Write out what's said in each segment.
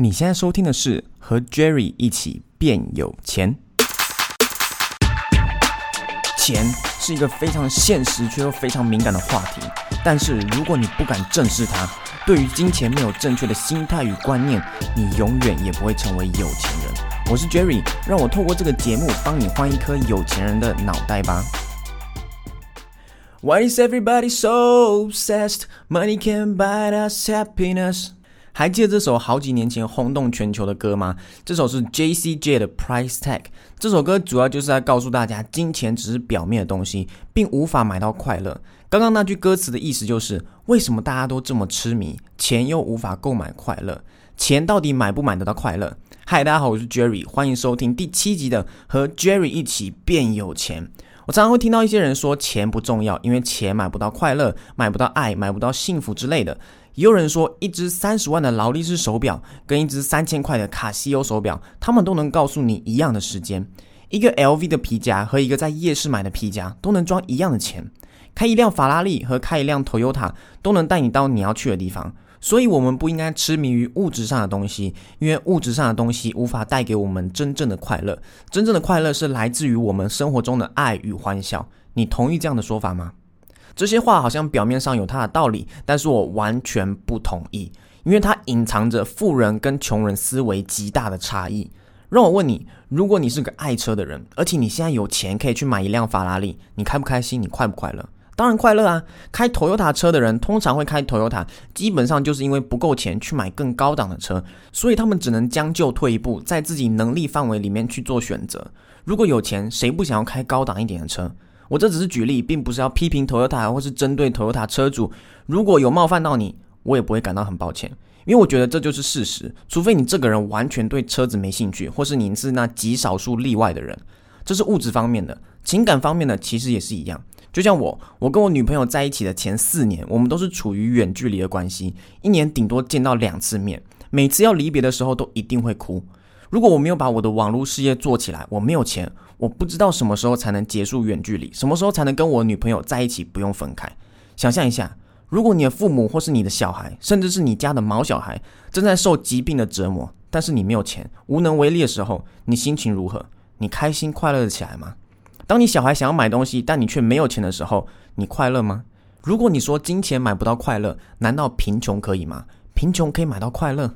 你现在收听的是和 Jerry 一起变有钱。钱是一个非常现实却又非常敏感的话题，但是如果你不敢正视它，对于金钱没有正确的心态与观念，你永远也不会成为有钱人。我是 Jerry，让我透过这个节目帮你换一颗有钱人的脑袋吧。Why is everybody so obsessed? Money can't buy us happiness. 还记得这首好几年前轰动全球的歌吗？这首是 J.C.J 的 Price Tag。这首歌主要就是在告诉大家，金钱只是表面的东西，并无法买到快乐。刚刚那句歌词的意思就是，为什么大家都这么痴迷，钱又无法购买快乐？钱到底买不买得到快乐？嗨，大家好，我是 Jerry，欢迎收听第七集的和 Jerry 一起变有钱。我常常会听到一些人说，钱不重要，因为钱买不到快乐，买不到爱，买不到幸福之类的。也有人说，一只三十万的劳力士手表跟一只三千块的卡西欧手表，他们都能告诉你一样的时间。一个 LV 的皮夹和一个在夜市买的皮夹都能装一样的钱。开一辆法拉利和开一辆 Toyota 都能带你到你要去的地方。所以，我们不应该痴迷于物质上的东西，因为物质上的东西无法带给我们真正的快乐。真正的快乐是来自于我们生活中的爱与欢笑。你同意这样的说法吗？这些话好像表面上有它的道理，但是我完全不同意，因为它隐藏着富人跟穷人思维极大的差异。让我问你，如果你是个爱车的人，而且你现在有钱可以去买一辆法拉利，你开不开心？你快不快乐？当然快乐啊！开 Toyota 车的人通常会开 Toyota，基本上就是因为不够钱去买更高档的车，所以他们只能将就退一步，在自己能力范围里面去做选择。如果有钱，谁不想要开高档一点的车？我这只是举例，并不是要批评 Toyota 或是针对 Toyota 车主。如果有冒犯到你，我也不会感到很抱歉，因为我觉得这就是事实。除非你这个人完全对车子没兴趣，或是你是那极少数例外的人。这是物质方面的，情感方面的其实也是一样。就像我，我跟我女朋友在一起的前四年，我们都是处于远距离的关系，一年顶多见到两次面，每次要离别的时候都一定会哭。如果我没有把我的网络事业做起来，我没有钱，我不知道什么时候才能结束远距离，什么时候才能跟我女朋友在一起不用分开。想象一下，如果你的父母或是你的小孩，甚至是你家的毛小孩正在受疾病的折磨，但是你没有钱，无能为力的时候，你心情如何？你开心快乐的起来吗？当你小孩想要买东西，但你却没有钱的时候，你快乐吗？如果你说金钱买不到快乐，难道贫穷可以吗？贫穷可以买到快乐？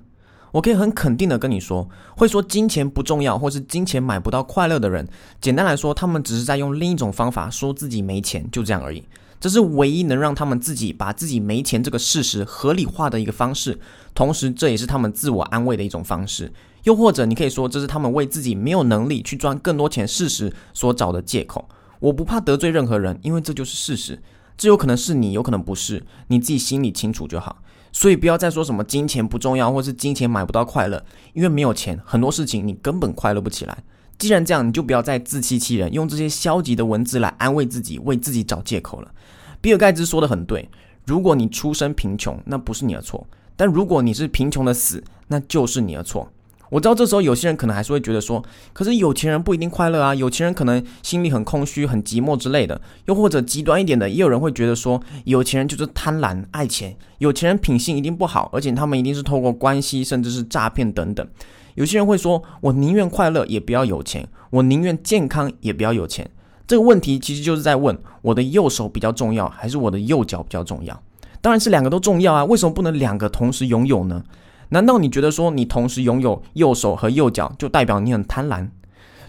我可以很肯定的跟你说，会说金钱不重要，或是金钱买不到快乐的人，简单来说，他们只是在用另一种方法说自己没钱，就这样而已。这是唯一能让他们自己把自己没钱这个事实合理化的一个方式，同时这也是他们自我安慰的一种方式。又或者你可以说，这是他们为自己没有能力去赚更多钱事实所找的借口。我不怕得罪任何人，因为这就是事实。这有可能是你，有可能不是，你自己心里清楚就好。所以不要再说什么金钱不重要，或是金钱买不到快乐，因为没有钱，很多事情你根本快乐不起来。既然这样，你就不要再自欺欺人，用这些消极的文字来安慰自己，为自己找借口了。比尔盖茨说的很对，如果你出生贫穷，那不是你的错；但如果你是贫穷的死，那就是你的错。我知道这时候有些人可能还是会觉得说，可是有钱人不一定快乐啊，有钱人可能心里很空虚、很寂寞之类的。又或者极端一点的，也有人会觉得说，有钱人就是贪婪、爱钱，有钱人品性一定不好，而且他们一定是透过关系甚至是诈骗等等。有些人会说，我宁愿快乐也不要有钱，我宁愿健康也不要有钱。这个问题其实就是在问，我的右手比较重要，还是我的右脚比较重要？当然是两个都重要啊，为什么不能两个同时拥有呢？难道你觉得说你同时拥有右手和右脚就代表你很贪婪？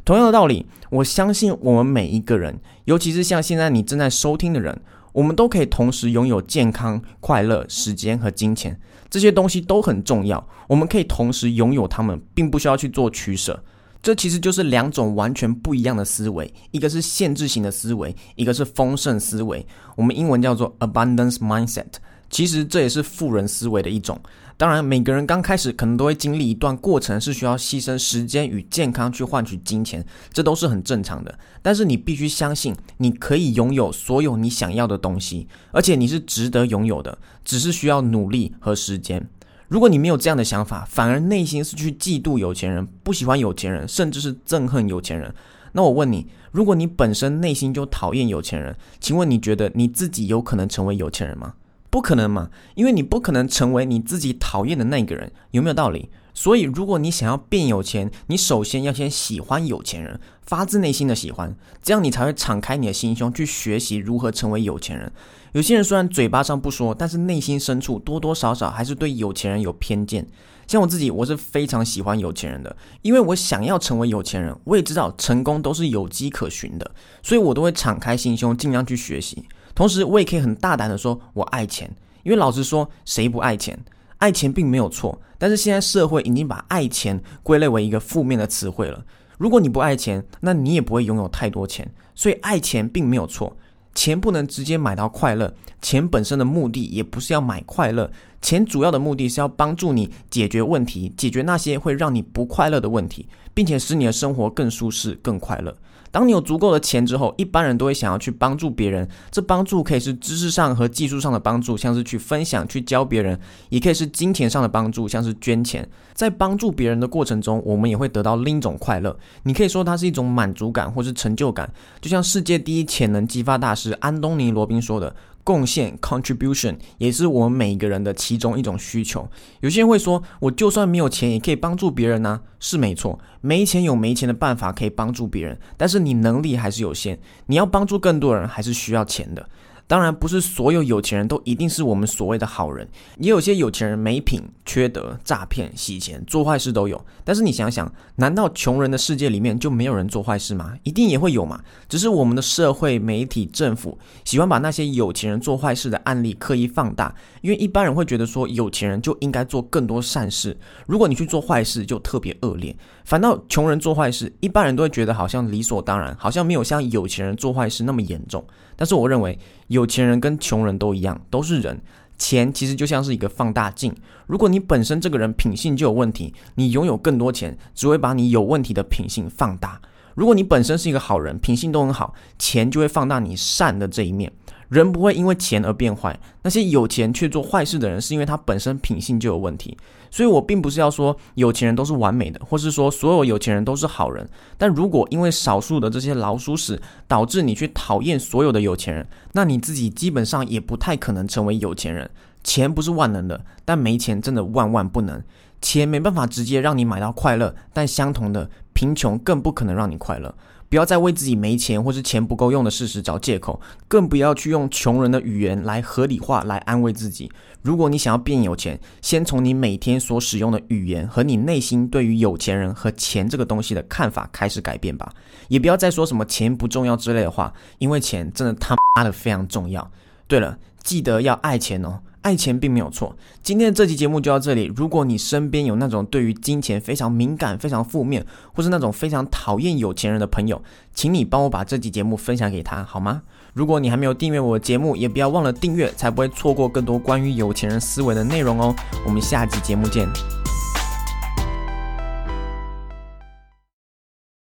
同样的道理，我相信我们每一个人，尤其是像现在你正在收听的人，我们都可以同时拥有健康、快乐、时间和金钱，这些东西都很重要。我们可以同时拥有它们，并不需要去做取舍。这其实就是两种完全不一样的思维，一个是限制型的思维，一个是丰盛思维。我们英文叫做 abundance mindset。其实这也是富人思维的一种。当然，每个人刚开始可能都会经历一段过程，是需要牺牲时间与健康去换取金钱，这都是很正常的。但是你必须相信，你可以拥有所有你想要的东西，而且你是值得拥有的，只是需要努力和时间。如果你没有这样的想法，反而内心是去嫉妒有钱人，不喜欢有钱人，甚至是憎恨有钱人，那我问你，如果你本身内心就讨厌有钱人，请问你觉得你自己有可能成为有钱人吗？不可能嘛，因为你不可能成为你自己讨厌的那个人，有没有道理？所以，如果你想要变有钱，你首先要先喜欢有钱人，发自内心的喜欢，这样你才会敞开你的心胸去学习如何成为有钱人。有些人虽然嘴巴上不说，但是内心深处多多少少还是对有钱人有偏见。像我自己，我是非常喜欢有钱人的，因为我想要成为有钱人，我也知道成功都是有迹可循的，所以我都会敞开心胸，尽量去学习。同时，我也可以很大胆的说，我爱钱，因为老实说，谁不爱钱？爱钱并没有错，但是现在社会已经把爱钱归类为一个负面的词汇了。如果你不爱钱，那你也不会拥有太多钱。所以爱钱并没有错，钱不能直接买到快乐，钱本身的目的也不是要买快乐，钱主要的目的是要帮助你解决问题，解决那些会让你不快乐的问题，并且使你的生活更舒适、更快乐。当你有足够的钱之后，一般人都会想要去帮助别人。这帮助可以是知识上和技术上的帮助，像是去分享、去教别人；也可以是金钱上的帮助，像是捐钱。在帮助别人的过程中，我们也会得到另一种快乐。你可以说它是一种满足感，或是成就感。就像世界第一潜能激发大师安东尼·罗宾说的。贡献 （contribution） 也是我们每一个人的其中一种需求。有些人会说，我就算没有钱，也可以帮助别人呐？是没错，没钱有没钱的办法可以帮助别人，但是你能力还是有限。你要帮助更多人，还是需要钱的。当然，不是所有有钱人都一定是我们所谓的好人，也有些有钱人没品、缺德、诈骗、洗钱、做坏事都有。但是你想想，难道穷人的世界里面就没有人做坏事吗？一定也会有嘛。只是我们的社会、媒体、政府喜欢把那些有钱人做坏事的案例刻意放大，因为一般人会觉得说，有钱人就应该做更多善事，如果你去做坏事就特别恶劣。反倒穷人做坏事，一般人都会觉得好像理所当然，好像没有像有钱人做坏事那么严重。但是我认为，有钱人跟穷人都一样，都是人。钱其实就像是一个放大镜，如果你本身这个人品性就有问题，你拥有更多钱，只会把你有问题的品性放大。如果你本身是一个好人，品性都很好，钱就会放大你善的这一面。人不会因为钱而变坏，那些有钱却做坏事的人，是因为他本身品性就有问题。所以我并不是要说有钱人都是完美的，或是说所有有钱人都是好人。但如果因为少数的这些老鼠屎导致你去讨厌所有的有钱人，那你自己基本上也不太可能成为有钱人。钱不是万能的，但没钱真的万万不能。钱没办法直接让你买到快乐，但相同的，贫穷更不可能让你快乐。不要再为自己没钱或是钱不够用的事实找借口，更不要去用穷人的语言来合理化来安慰自己。如果你想要变有钱，先从你每天所使用的语言和你内心对于有钱人和钱这个东西的看法开始改变吧。也不要再说什么钱不重要之类的话，因为钱真的他妈的非常重要。对了，记得要爱钱哦。爱钱并没有错。今天的这期节目就到这里。如果你身边有那种对于金钱非常敏感、非常负面，或是那种非常讨厌有钱人的朋友，请你帮我把这期节目分享给他，好吗？如果你还没有订阅我的节目，也不要忘了订阅，才不会错过更多关于有钱人思维的内容哦。我们下期节目见。